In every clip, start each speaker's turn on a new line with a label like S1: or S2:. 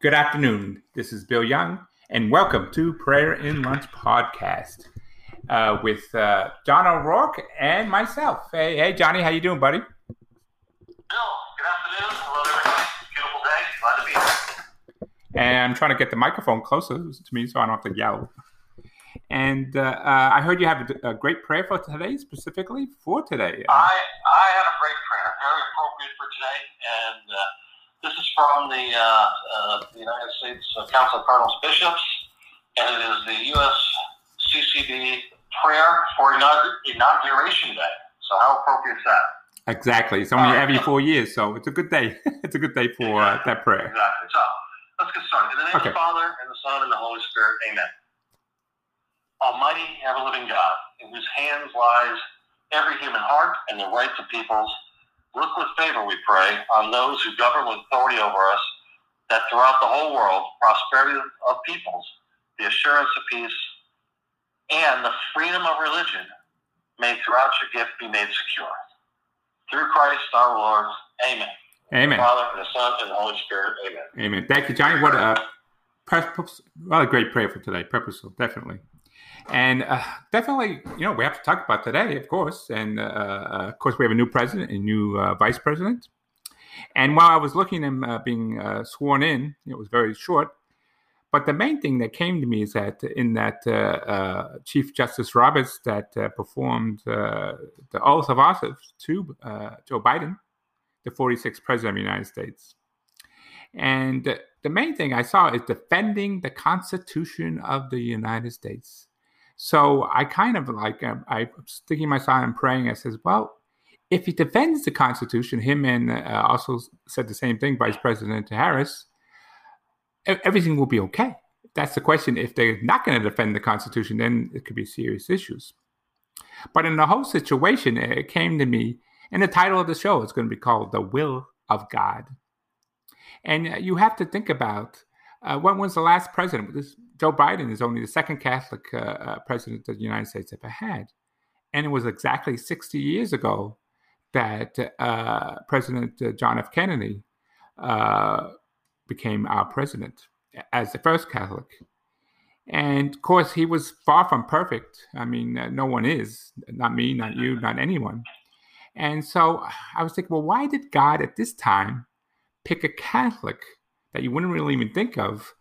S1: Good afternoon. This is Bill Young, and welcome to Prayer in Lunch podcast uh, with uh, John O'Rourke and myself. Hey, hey, Johnny, how you doing, buddy?
S2: Bill, good afternoon. Hello, everybody. Beautiful day. Glad to be here.
S1: And I'm trying to get the microphone closer to me so I don't have to yell. And uh, uh, I heard you have a, a great prayer for today, specifically for today.
S2: I, I had a great prayer, very appropriate for today, and uh, this is from the, uh, uh, the United States Council of Cardinals Bishops, and it is the U.S. CCB prayer for Inauguration Day. So how appropriate is that?
S1: Exactly. It's only every four years, so it's a good day. it's a good day for uh, that prayer.
S2: Exactly. So let's get started. In the name
S1: Okay.
S2: of the Father, and the Son, and the Holy Spirit. Amen. Almighty, ever-living God, in whose hands lies every human heart and the rights of peoples, look with favor, we pray, on those who govern with authority over us, that throughout the whole world, prosperity of peoples, the assurance of peace, and the freedom of religion may throughout your gift be made secure. Through Christ our Lord. Amen.
S1: Amen.
S2: Father, and the Son, and the Holy Spirit. Amen.
S1: Amen. Thank you, Johnny. What a uh, what a great prayer for today. Purposeful, definitely. And uh, definitely, you know, we have to talk about today, of course. And uh, uh, of course, we have a new president, a new uh, vice president. And while I was looking at him uh, being sworn in, it was very short. But the main thing that came to me is that in that Chief Justice Roberts that performed the oath of office to Joe Biden, the 46th president of the United States. And the main thing I saw is defending the Constitution of the United States. So I kind of like, um, I was sticking my side and praying. I says, well, if he defends the Constitution, him and uh, also said the same thing, Vice President Harris, everything will be okay. That's the question. If they're not going to defend the Constitution, then it could be serious issues. But in the whole situation, it came to me, and the title of the show is going to be called The Will of God. And uh, you have to think about uh, when was the last president? This, Joe Biden is only the second Catholic uh, uh, president that the United States ever had. And it was exactly 60 years ago that uh, President uh, John F. Kennedy uh, became our president as the first Catholic. And of course, he was far from perfect. I mean, uh, no one is, not me, not you, not anyone. And so I was thinking, well, why did God at this time pick a Catholic that you wouldn't really even think of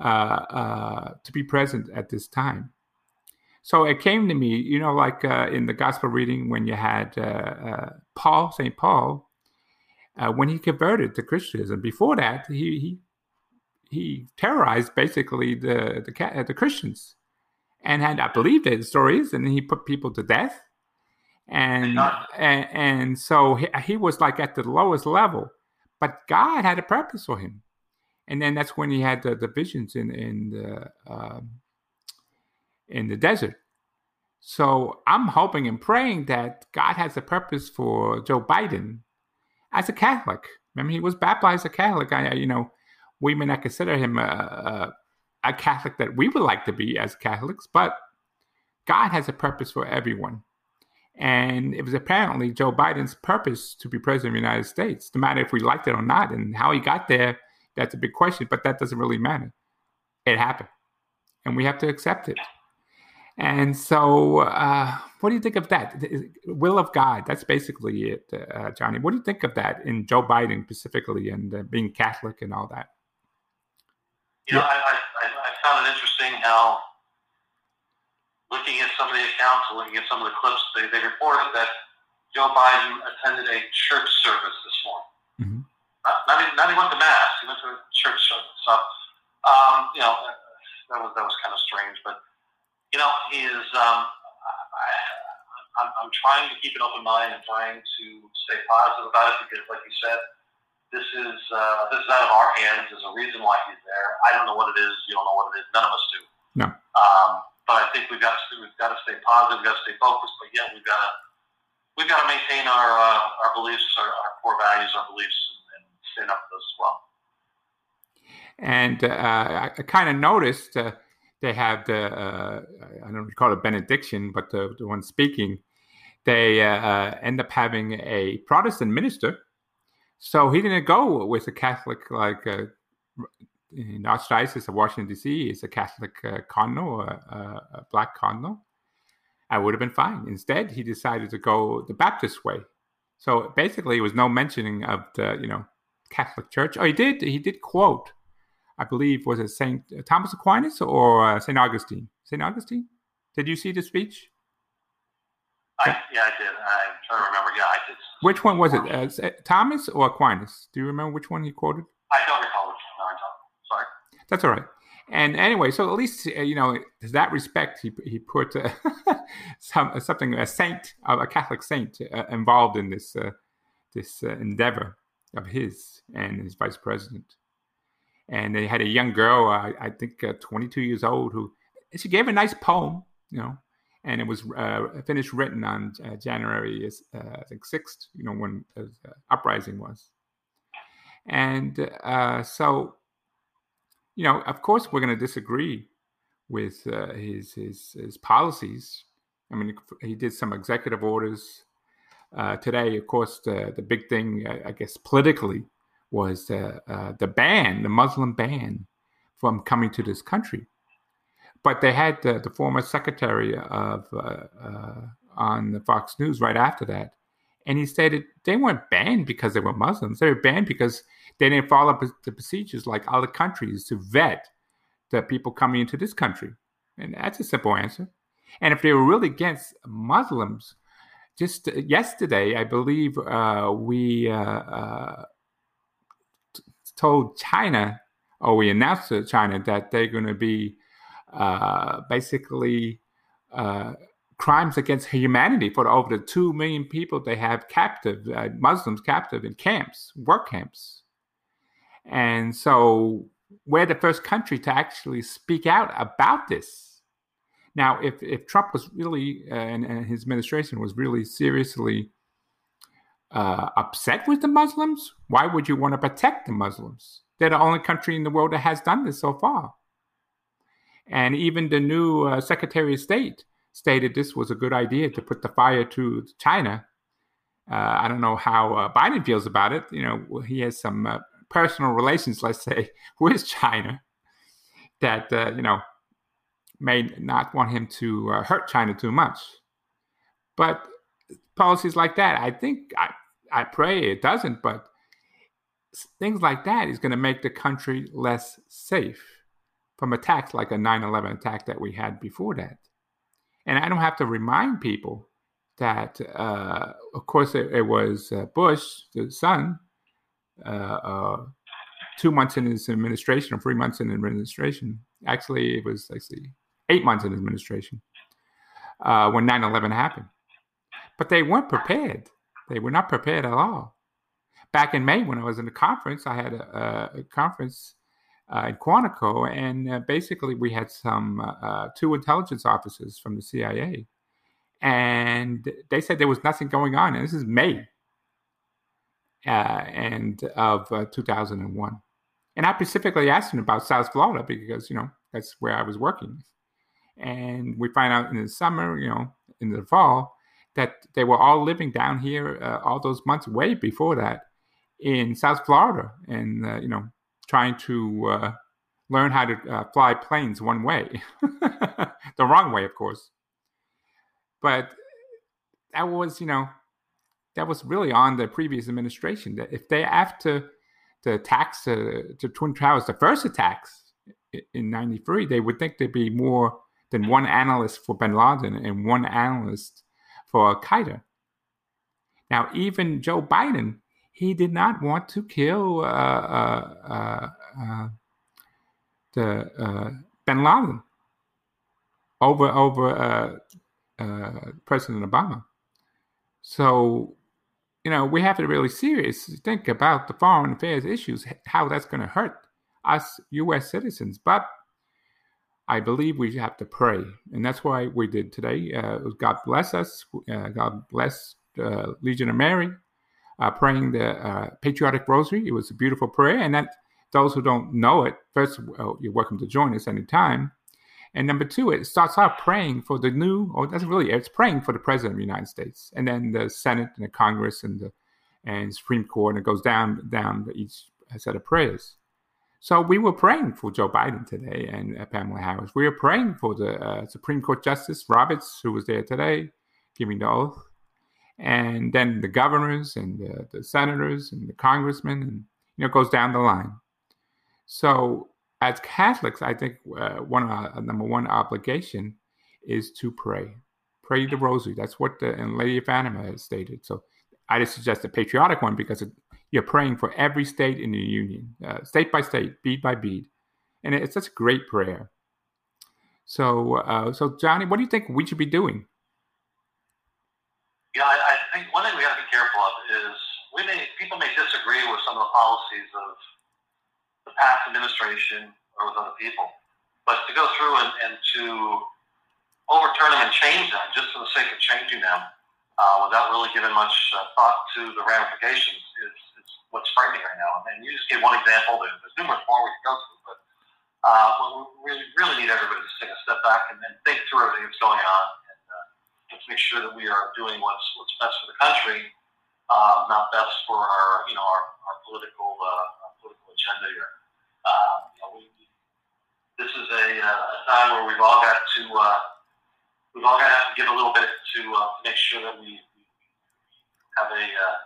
S1: to be present at this time? So it came to me, you know, like uh, in the gospel reading when you had uh, uh, Paul, St. Paul, uh, when he converted to Christianism. Before that, he, he he terrorized basically the the, the Christians, and had I believe the story is, and he put people to death, and and, and so he, he was like at the lowest level, but God had a purpose for him, and then that's when he had the, the visions in in the um, in the desert. So I'm hoping and praying that God has a purpose for Joe Biden as a Catholic. Remember, he was baptized a Catholic. I, you know, we may not consider him a, a, a Catholic that we would like to be as Catholics, but God has a purpose for everyone. And it was apparently Joe Biden's purpose to be president of the United States, no matter if we liked it or not. And how he got there, that's a big question, but that doesn't really matter. It happened. And we have to accept it. And so, uh, what do you think of that? Will of God. That's basically it, uh, Johnny. What do you think of that in Joe Biden specifically and uh, being Catholic and all that?
S2: You know, I, I, I found it interesting how looking at some of the accounts and looking at some of the clips, they, they reported that Joe Biden attended a church service this morning.
S1: Mhm.
S2: Not, not, even, not even went to mass. He went to church service. So, um, you know, that was that was kind of strange. But you know, he is. Um, I, I'm, I'm trying to keep an open mind and trying to stay positive about it because, like you said, this is uh, this is out of our hands. There's a reason why he's there. I don't know what it is. You don't know what it is. None of us do.
S1: No.
S2: Um, but I think we've got to we've got to stay positive. We've got to stay focused. But yet we've got to we've got to maintain our uh, our beliefs, our, our core values, our beliefs, and,
S1: uh, I, kind of noticed uh, they have the uh, I don't call it a benediction, but the, the one speaking, they uh, uh, end up having a Protestant minister. So he didn't go with a Catholic like uh, in Archdiocese of Washington D.C. is a Catholic uh, cardinal, a black cardinal, I would have been fine. Instead, he decided to go the Baptist way. So basically, it was no mentioning of the you know Catholic Church. Oh, he did. He did quote, I believe, was it Saint Thomas Aquinas or uh, Saint Augustine? Saint Augustine. Did you see the speech?
S2: I, yeah, I did. I'm trying to remember. Yeah, I did.
S1: Which one was it? Uh, Thomas or Aquinas? Do you remember which one he quoted?
S2: I don't recall which one. No, sorry.
S1: That's all right. And anyway, so at least uh, you know, to that respect, he he put uh, some something a saint, a Catholic saint, uh, involved in this uh, this uh, endeavor of his and his vice president. And they had a young girl, I think, 22 years old, who she gave a nice poem, you know, and it was uh, finished written on uh, January, uh, I think sixth, you know, when the uprising was. And uh, so, you know, of course, we're going to disagree with uh, his, his his policies. I mean, he did some executive orders uh, today. Of course, the the big thing, I guess, politically, was the the ban, the Muslim ban, from coming to this country but they had the, the former secretary of uh, uh, on the Fox News right after that, and he stated they weren't banned because they were Muslims. They were banned because they didn't follow the procedures like other countries to vet the people coming into this country, and that's a simple answer. And if they were really against Muslims, just yesterday, I believe uh, we uh, uh, told China, or we announced to China that they're going to be uh, basically uh, crimes against humanity for over the 2 million people they have captive, uh, Muslims captive in camps, work camps. And so we're the first country to actually speak out about this. Now, if, if Trump was really, uh, and, and, his administration was really seriously uh, upset with the Muslims, why would you want to protect the Muslims? They're the only country in the world that has done this so far. And even the new uh, Secretary of State stated this was a good idea to put the fire to China. Uh, I don't know how uh, Biden feels about it. You know, he has some uh, personal relations, let's say, with China that, you know, may not want him to uh, hurt China too much. But policies like that, I think, I, I pray it doesn't, but things like that is going to make the country less safe from attacks like a 9 11 attack that we had before that. And I don't have to remind people that, uh, of course, it, it was uh, Bush, the son, uh, uh two months in his administration or three months in administration. Actually, it was actually eight months in administration uh, when 9 11 happened. But they weren't prepared. They were not prepared at all. Back in May, when I was in the conference, I had a, a conference uh, in Quantico, and uh, basically we had some uh, uh, two intelligence officers from the CIA, and they said there was nothing going on. And this is May, uh, and of uh, 2001. And I specifically asked them about South Florida because you know that's where I was working, and we find out in the summer, you know, in the fall, that they were all living down here all those months way before that in South Florida, and you know trying to uh, learn how to uh, fly planes one way, the wrong way, of course. But that was, you know, that was really on the previous administration. That if they after the attacks to, to Twin Towers, the first attacks in '93, they would think there'd be more than one analyst for Bin Laden and one analyst for Al Qaeda. Now, even Joe Biden he did not want to kill uh, uh, uh, uh the uh, Bin Laden over over President Obama. So, you know, we have to really seriously think about the foreign affairs issues, how that's going to hurt us U.S. citizens. But I believe we have to pray, and that's why we did today. God bless us. God bless Legion of Mary uh, praying the uh, patriotic rosary. It was a beautiful prayer, and that those who don't know it, first, you're welcome to join us anytime. And number two, it starts out praying for the new, or that's really it's praying for the president of the United States, and then the Senate and the Congress and the and Supreme Court, and it goes down down each set of prayers. So we were praying for Joe Biden today and uh, Kamala Harris. We were praying for the uh, Supreme Court Justice Roberts, who was there today, giving the oath, and then the governors and the, the senators and the congressmen, and you know, it goes down the line. So as Catholics, I think uh, one uh, number one obligation is to pray, pray the Rosary. That's what the and Lady of Fatima has stated. So I just suggest a patriotic one because it, you're praying for every state in the union, uh, state by state, bead by bead, and it's such a great prayer. So, uh, so Johnny, what do you think we should be doing?
S2: Yeah, I, I think one thing we got to be careful of is we may people may disagree with some of the policies of the past administration or with other people, but to go through and, and to overturn them and change them just for the sake of changing them uh, without really giving much uh, thought to the ramifications is what's frightening right now. And you just gave one example. There's, numerous more we can go through, but uh, we really need everybody to take a step back and, and think through everything that's going on to make sure that we are doing what's what's best for the country, uh, not best for our you know our, our political uh, our political agenda here. Uh, you know, we, this is a, uh, a time where we've all got to uh, we've all got to have to give a little bit to, uh, make sure that we have a, uh,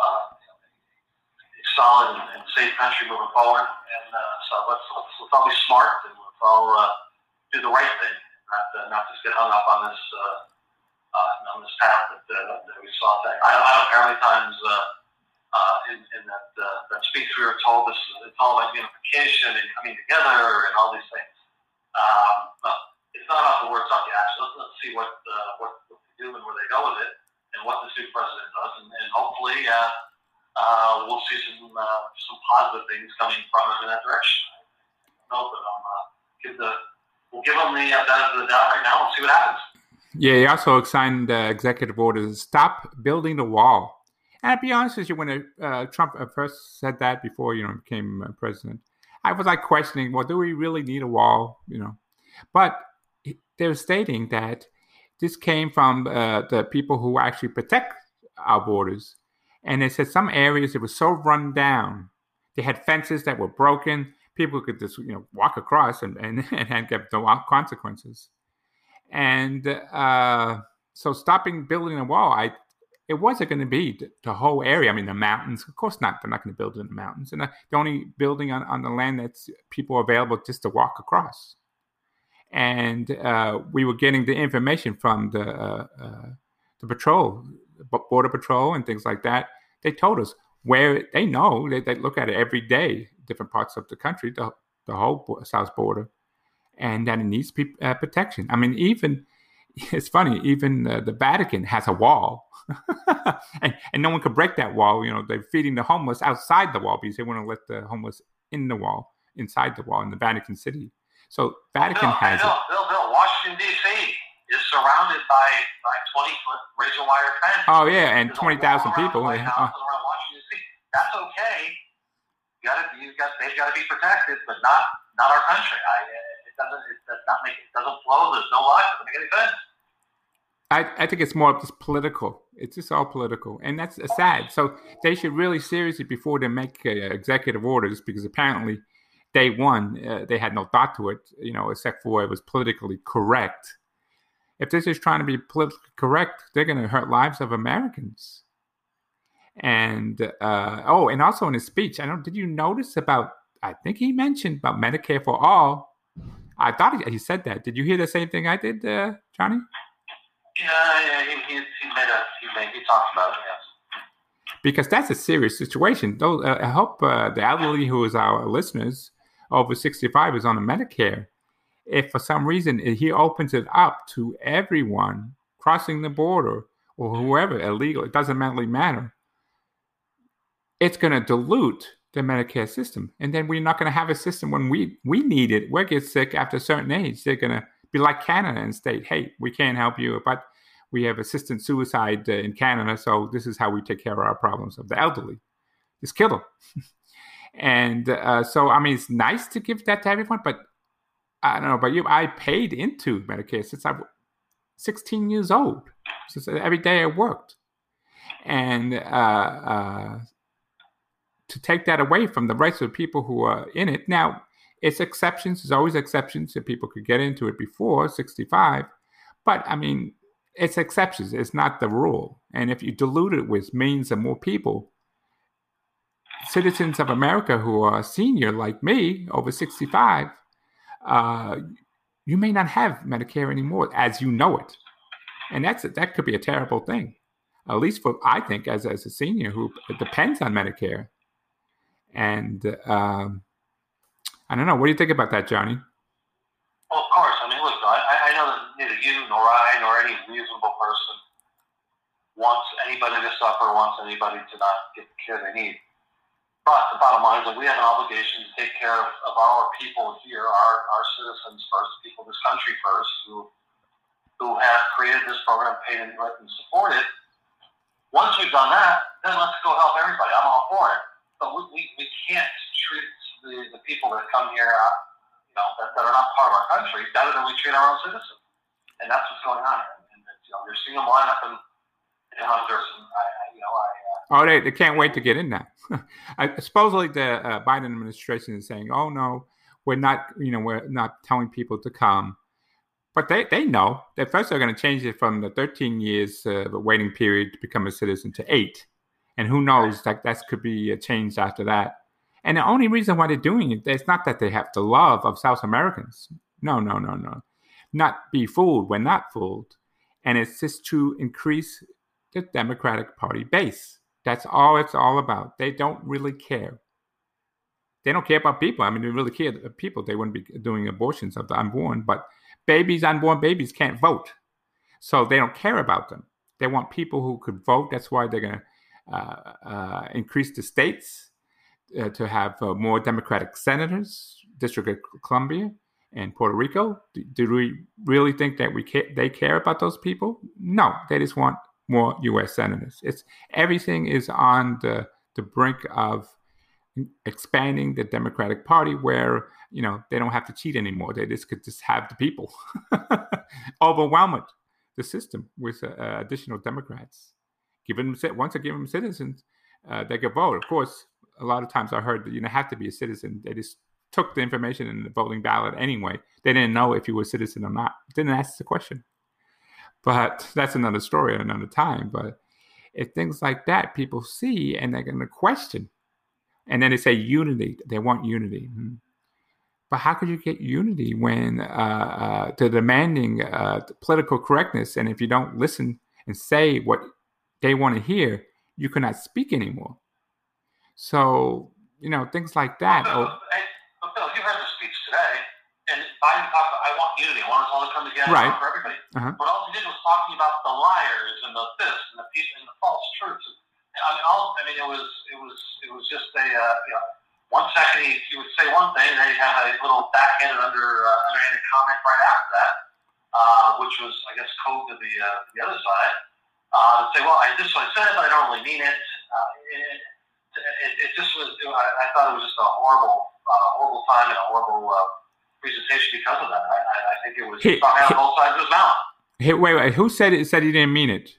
S2: uh, solid and, safe country moving forward. And uh, so let's, let's let's all be smart and let's all uh, do the right thing not uh, not just get hung up on this uh, uh, on this path that, uh, that we saw. Today. I, I don't care how many times uh, uh, in, in that uh, that speech we were told this it's all about unification and coming together and all these things. Um, well, it's not about the words, not the action. Let's, let's see what, uh, what what they do and where they go with it, and what this new president does, and, and hopefully. Uh, uh, we'll see some uh, some positive things coming from him in that direction. Know, but I'm uh, give the we'll give them the uh, benefit of the doubt right now and see what happens.
S1: Yeah, he also signed the executive order to stop building the wall. And to be honest with you, when uh, Trump first said that before you know became uh, president, I was like questioning, well, do we really need a wall? You know, but they're stating that this came from uh, the people who actually protect our borders, and they said some areas it was so run down, they had fences that were broken, people could just you know walk across and and, and get no consequences. And uh, so stopping building a wall, I it wasn't going to be the, the, whole area. I mean, the mountains, of course not. They're not going to build in the mountains, and the only building on, on the land that's people available just to walk across. And uh, we were getting the information from the uh, uh, the patrol, border patrol, and things like that. They told us where they know they, they look at it every day different parts of the country, the, the whole south border, and that it needs uh, protection. I mean, even it's funny, even uh, the Vatican has a wall, and, and no one could break that wall. You know, they're feeding the homeless outside the wall because they want to let the homeless in the wall, inside the wall in the Vatican City. So Vatican
S2: Bill,
S1: has it.
S2: Bill, Bill, Washington D.C. surrounded by by twenty foot razor wire fence.
S1: Oh yeah, and twenty thousand people.
S2: White House, around Washington D.C. That's okay you got to, you got, they've got to be protected, but not, not our country. I, it doesn't, it does not make, it doesn't flow. There's no life. It doesn't make any sense.
S1: I, I think it's more of just political. It's just all political, and that's sad. So they should really seriously before they make uh, executive orders, because apparently, day one uh, they had no thought to it, you know, except for it was politically correct. If this is trying to be politically correct, they're going to hurt lives of Americans. And uh, oh, and also in his speech, I don't. Did you notice about? I think he mentioned about Medicare for all. I thought he, he said that. Did you hear the same thing I did, uh, Johnny?
S2: Yeah, yeah, he, he, he made a he made he talked about it. Yes.
S1: Because that's a serious situation. Though uh, I hope uh, the elderly who is our listeners over sixty five is on a Medicare. If for some reason he opens it up to everyone crossing the border or whoever illegal, it doesn't really matter it's going to dilute the Medicare system. And then we're not going to have a system when we, we need it. We get sick after a certain age. They're going to be like Canada and state, hey, we can't help you, but we have assisted suicide uh, in Canada. So this is how we take care of our problems of the elderly. Just kill them. and uh, so, I mean, it's nice to give that to everyone, but I don't know about you. I paid into Medicare since I was 16 years old. Since every day I worked. And uh, uh to take that away from the rights of people who are in it. Now, it's exceptions. There's always exceptions that people could get into it before 65. But I mean, it's exceptions. It's not the rule. And if you dilute it with millions of more people, citizens of America who are senior like me, over 65, uh, you may not have Medicare anymore as you know it. And that's that could be a terrible thing. At least for I think as, as a senior who depends on Medicare. And um, I don't know. What do you think about that, Johnny?
S2: Well, of course. I mean, look, I, I know that neither you nor I nor any reasonable person wants anybody to suffer, wants anybody to not get the care they need. But the bottom line is that we have an obligation to take care of, of our people here, our, our citizens first, people of this country first, who who have created this program, paid into it, and support it. Once we've done that, then let's go help everybody. I'm all for it. But we, we, we can't treat the, the people that come here, uh, you know, that, that are not part of our country better than we treat our own citizens. And that's what's going on. And, and you know, you're seeing them line up in, in Honduras. And I, I, you know, I, uh,
S1: oh, they, they can't wait to get in now. I, supposedly the uh, Biden administration is saying, "Oh no, we're not. You know, we're not telling people to come." But they, they know that first they're going to change it from the 13 years uh, waiting period to become a citizen to eight. And who knows, that that could be changed after that. And the only reason why they're doing it is not that they have the love of South Americans. No, no, no, no. Not be fooled. We're not fooled. And it's just to increase the Democratic Party base. That's all it's all about. They don't really care. They don't care about people. I mean, they really care about people. They wouldn't be doing abortions of the unborn, but babies, unborn babies can't vote. So they don't care about them. They want people who could vote. That's why they're going to uh, uh, increase the states uh, to have uh, more Democratic senators, District of Columbia and Puerto Rico. Do, do we really think that we ca- they care about those people? No, they just want more U.S. senators. It's everything is on the the brink of expanding the Democratic Party, where you know they don't have to cheat anymore. They just could just have the people overwhelm it, the system with uh, additional Democrats. Given once they give them citizens, uh, they can vote. Of course, a lot of times I heard that you don't have to be a citizen. They just took the information in the voting ballot anyway. They didn't know if you were a citizen or not. Didn't ask the question. But that's another story at another time. But if things like that people see and they're going to question, and then they say unity, they want unity. Hmm. But how could you get unity when uh, uh, they're demanding uh, political correctness? And if you don't listen and say what they want to hear, you cannot speak anymore. So, you know, things like that.
S2: Bill, hey, Bill, you heard the speech today, and talked about, I want unity. I want us all to come together
S1: right.
S2: for everybody.
S1: Uh-huh.
S2: But all he did was talking about the liars and the this and the people and the false truths. I mean, all, I mean, it was, it was, it was just a, uh, you know, one second he, he would say one thing, and then he'd have a little backhanded under uh, underhanded comment right after that, uh, which was, I guess, code to the uh, the other side. Uh, say, well, I, this is what I said, but I don't really mean it. Uh, it, it, it just was. It, I, I thought it was just a horrible, uh, horrible time and a horrible uh, presentation because of that. I, I, I think it was talking out both sides of his mouth.
S1: Hey, wait, wait. Who said it? Said he didn't mean it?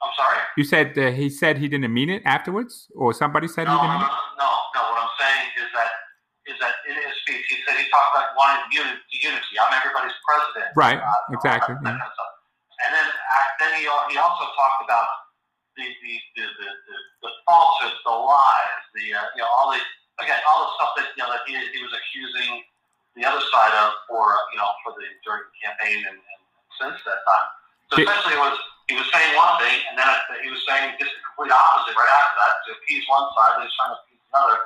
S2: I'm sorry.
S1: You said uh, he said he didn't mean it afterwards, or somebody said
S2: No,
S1: he didn't mean
S2: no,
S1: it.
S2: no, no. What I'm saying is that is that in his speech he said he talked about wanting unity. unity. I'm everybody's president.
S1: Right,
S2: Uh,
S1: exactly,
S2: That,
S1: yeah.
S2: that kind of. And then uh, then he he also talked about the the the the, the, the falsehoods, the lies, the uh, you know all the again all the stuff that you know that he he was accusing the other side of for you know for the during the campaign and, and since that time. So essentially, it was he was saying one thing, and then he was saying just the complete opposite right after that to appease one side, and he's trying to appease another.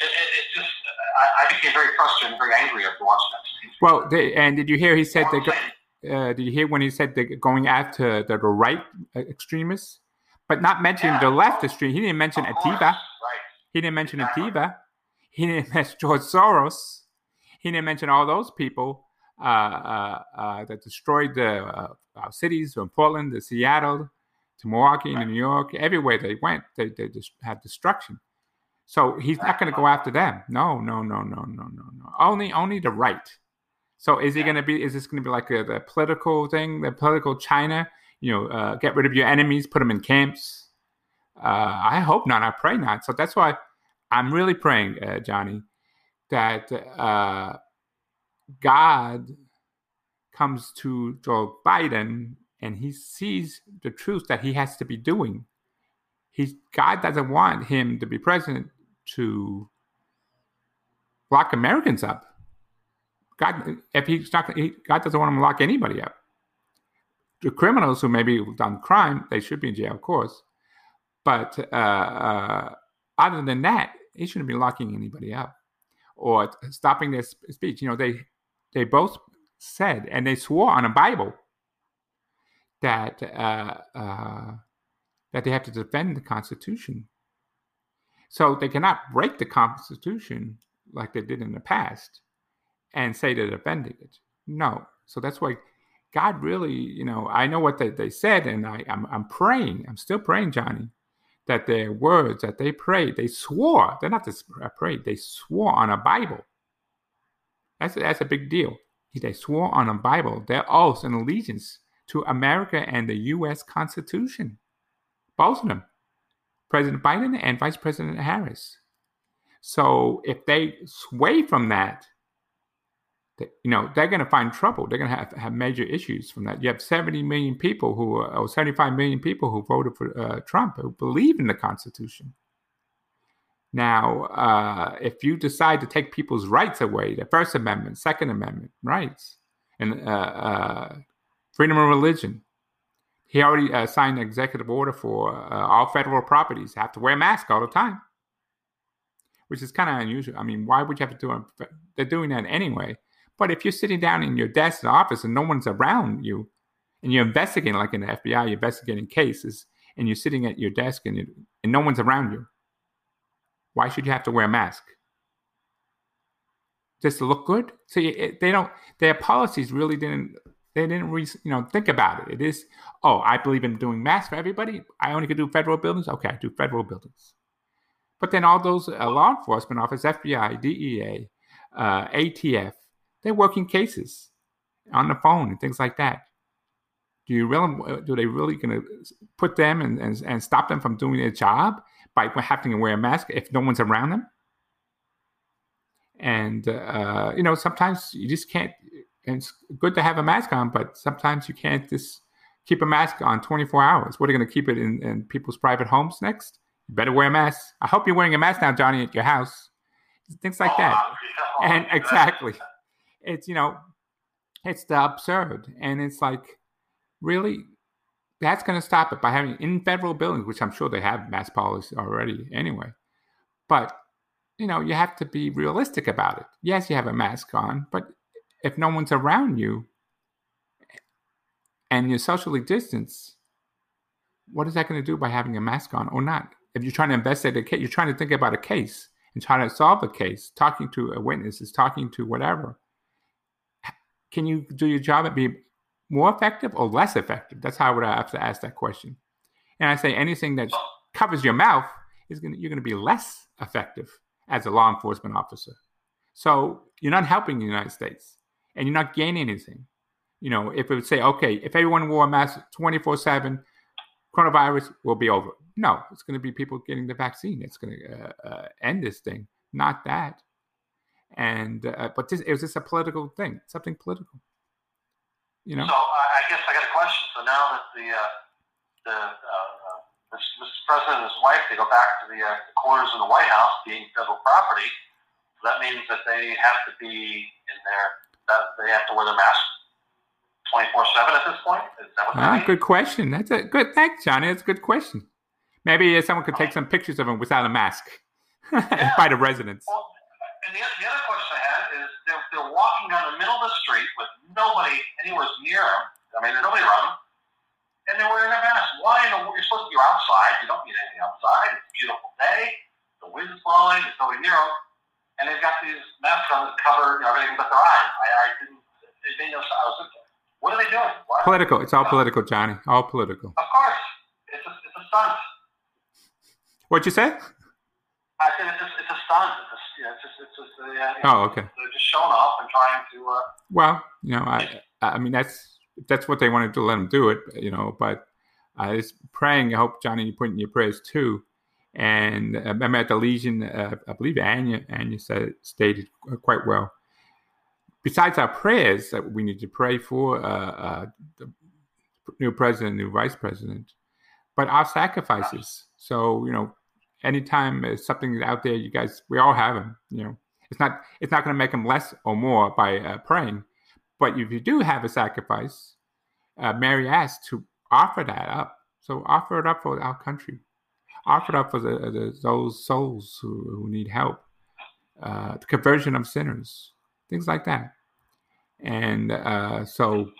S2: It, it, it just I, I became very frustrated and very angry after watching that.
S1: Well, they, and did you hear he said
S2: What
S1: they?
S2: I'm
S1: Go,
S2: saying,
S1: uh, did you hear when he said they're going after the, the right uh, extremists, but not mentioning
S2: Yeah.
S1: the left extreme? He didn't mention Antifa.
S2: right?
S1: He didn't mention
S2: Exactly.
S1: Antifa. He didn't mention George Soros. He didn't mention all those people uh, uh, uh, that destroyed the uh, our cities from Portland to Seattle to Milwaukee to New York. Everywhere they went, they, they just had destruction. So he's not going to go after them. No, no, no, no, no, no, no. Only, only the right. So is he going to be? Is this going to be like a, the political thing, the political China? You know, uh, get rid of your enemies, put them in camps. Uh, I hope not. I pray not. So that's why I'm really praying, uh, Johnny, that uh, God comes to Joe Biden and he sees the truth that he has to be doing. He's, God doesn't want him to be president to lock Americans up. God, if he's not, he, God doesn't want him to lock anybody up. The criminals who maybe done crime, they should be in jail, of course. But uh, uh, other than that, he shouldn't be locking anybody up or stopping their speech. You know, they they both said and they swore on a Bible that uh, uh, that they have to defend the Constitution. So they cannot break the Constitution like they did in the past and say they're defending it. No. So that's why God really, you know, I know what they, they said, and I, I'm, I'm praying, I'm still praying, Johnny, that their words that they prayed, they swore, they're not just prayed, they swore on a Bible. That's, that's a big deal. They swore on a Bible, their oath and allegiance to America and the U.S. Constitution. Both of them, President Biden and Vice President Harris. So if they sway from that, you know they're going to find trouble. They're going to have have major issues from that. You have 70 million people who, are, or 75 million people who voted for uh, Trump who believe in the Constitution. Now, uh, if you decide to take people's rights away, the First Amendment, Second Amendment rights, and uh, uh freedom of religion, he already uh, signed an executive order for uh, all federal properties have to wear a mask all the time, which is kind of unusual. I mean, why would you have to do it? They're doing that anyway. But if you're sitting down in your desk in the office and no one's around you, and you're investigating, like in the FBI, you're investigating cases, and you're sitting at your desk and, you, and no one's around you, why should you have to wear a mask? Just to look good? So you, they don't. Their policies really didn't they didn't, re- you know, think about it. It is, oh, I believe in doing masks for everybody. I only can do federal buildings. Okay, I do federal buildings. But then all those uh, law enforcement office, FBI, DEA, uh, ATF, they're working cases on the phone and things like that. Do you really? Do they really going to put them and, and, and stop them from doing their job by having to wear a mask if no one's around them? And uh, you know, sometimes you just can't and it's good to have a mask on, but sometimes you can't just keep a mask on 24 hours. What are you going to keep it in, in people's private homes next? You better wear a mask. I hope you're wearing a mask now, Johnny, at your house. Things like that. Oh, and exactly. It's, you know, it's the absurd. And it's like, really, that's going to stop it by having in federal buildings, which I'm sure they have mask policy already anyway. But, you know, you have to be realistic about it. Yes, you have a mask on, but if no one's around you and you're socially distanced, what is that going to do by having a mask on or not? If you're trying to investigate a case, you're trying to think about a case and trying to solve a case, talking to a witness, is talking to whatever. Can you do your job and be more effective or less effective? That's how I would have to ask that question. And I say anything that covers your mouth is going to, you're going to be less effective as a law enforcement officer. So you're not helping the United States and you're not gaining anything. You know, if it would say, okay, if everyone wore a mask 24 7, coronavirus will be over. No, it's going to be people getting the vaccine. It's going to uh, uh, end this thing, not that. And, uh, but this, it was just a political thing, something political. You know?
S2: So I guess I got a question. So now that the, uh, the, uh, Mr. President and his wife, they go back to the, uh, the quarters in the White House being federal property, that means that they have to be in there that they have to wear their mask 24 7 at this point?
S1: ah, good question. That's a good, thanks, Johnny. That's a good question. Maybe someone could take some pictures of them without a mask yeah. by the residents.
S2: Well, and the, the other question I had is they're, they're walking down the middle of the street with nobody anywhere near them. I mean, there's nobody around them. And they're wearing their masks. Why in the world? You're supposed to be outside. You don't need anything outside. It's a beautiful day. The wind's blowing. There's nobody near them and they've got these masks on that cover you know, everything but their eyes. I, I didn't. They know. I was looking. What are they doing? What?
S1: Political. It's all political, Johnny. All political.
S2: Of course, it's a, it's a stunt.
S1: What'd you say?
S2: I said it's a, it's a stunt. It's, a, it's just, it's just uh,
S1: oh, okay.
S2: They're just showing off and trying to. Uh,
S1: well, you know, I, I mean, that's that's what they wanted to let them do it, you know, but I just praying. I hope Johnny you put in your prayers too. And uh, I'm at the Legion. Uh, I believe Anya Anya said stated quite well. Besides our prayers that we need to pray for uh, uh, the new president, new vice president, but our sacrifices. So you know, anytime there's something out there, you guys, we all have them. You know, it's not it's not going to make them less or more by uh, praying, but if you do have a sacrifice, uh, Mary asked to offer that up. So offer it up for our country, offer it up for the, the, those souls who, who need help, uh, the conversion of sinners, things like that. And uh, so,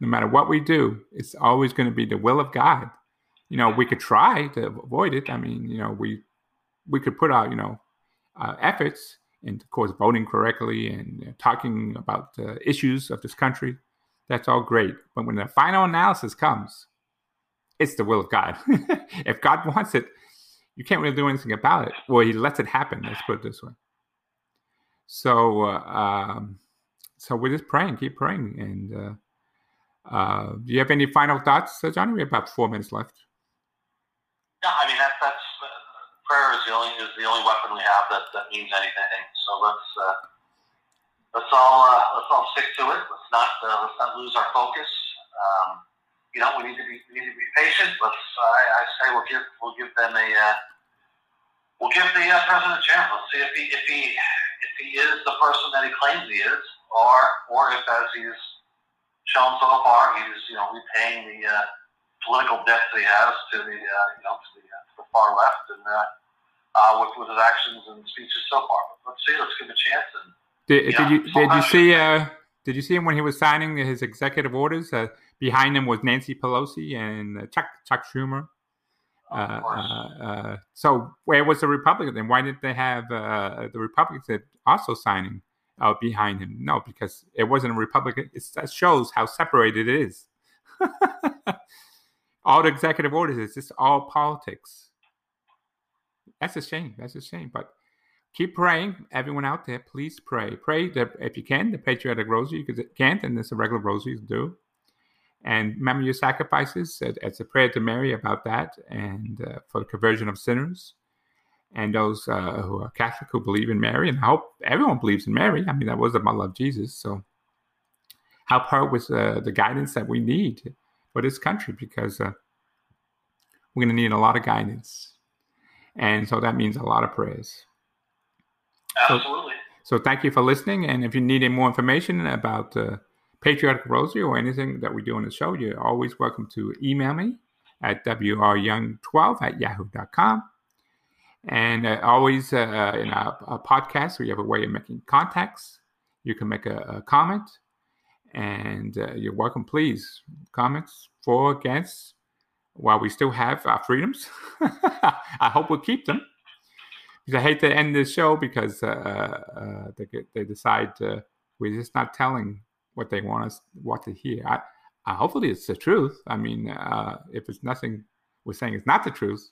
S1: no matter what we do, it's always going to be the will of God you know, we could try to avoid it. I mean, you know, we we could put out, you know, uh, efforts and of course voting correctly and uh, talking about the issues of this country. That's all great, but when the final analysis comes, it's the will of God. if God wants it, you can't really do anything about it. Well, He lets it happen. Let's put it this way. So, uh, um, so we're just praying, keep praying, and. Uh, uh, do you have any final thoughts, uh, Johnny? We have about four minutes left.
S2: Yeah, I mean that, that's uh, prayer is the only is the only weapon we have that, that means anything. So let's uh, let's all uh, let's all stick to it. Let's not uh, let's not lose our focus. Um, you know, we need to be we need to be patient. Let's I, I say we'll give we'll give them a uh, we'll give the uh, president a chance. Let's see if he if he if he is the person that he claims he is, or or if as he's shown so far, he's you know repaying the uh, political debt that he has to the uh, you know to the, uh, to the far left and uh, uh, with, with his actions and speeches so far. But let's see. Let's give him a chance. And
S1: did, you did you did you see uh, did you see him when he was signing his executive orders? Uh, behind him was Nancy Pelosi and uh, Chuck Chuck Schumer. Uh, uh, uh, so where was the Republican? And why didn't they have uh, the Republicans also signing uh, behind him? No, because it wasn't a Republican. It's, that shows how separated it is. all the executive orders is just all politics. That's a shame. That's a shame. But keep praying. Everyone out there, please pray. Pray that if you can, the patriotic rosary, because it can't, and there's a regular rosary to do. And remember your sacrifices. It's a prayer to Mary about that and uh, for the conversion of sinners and those uh, who are Catholic who believe in Mary. And I hope everyone believes in Mary. I mean, that was the mother of Jesus. So help her with uh, the guidance that we need for this country because uh, we're going to need a lot of guidance. And so that means a lot of prayers.
S2: Absolutely.
S1: So, so thank you for listening. And if you need any more information about uh, Patriotic Rosary or anything that we do on the show, you're always welcome to email me at wryoung12 at yahoo.com. And uh, always uh, in our, our, podcast, we have a way of making contacts. You can make a, a comment and uh, you're welcome. Please comments for against while we still have our freedoms. I hope we'll keep them. Because I hate to end this show because uh, uh, they they decide we're just not telling what they want us what to hear. I, hopefully it's the truth. I mean, uh, if it's nothing we're saying is not the truth,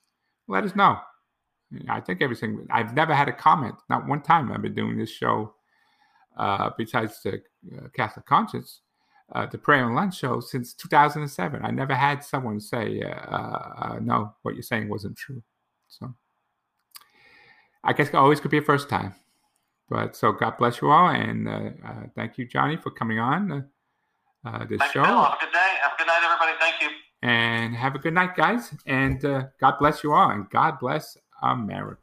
S1: let us know. I think everything. I've never had a comment, not one time. I've been doing this show uh, besides the uh, Catholic Conscience, uh, the Prayer and Lunch show since 2007. I never had someone say, uh, uh, no, what you're saying wasn't true. So I guess it always could be a first time. But so God bless you all. And thank you, Johnny, for coming on this show.
S2: Have a good day. Have a good night, everybody. Thank you.
S1: And have a good night, guys. And God bless you all. And God bless America.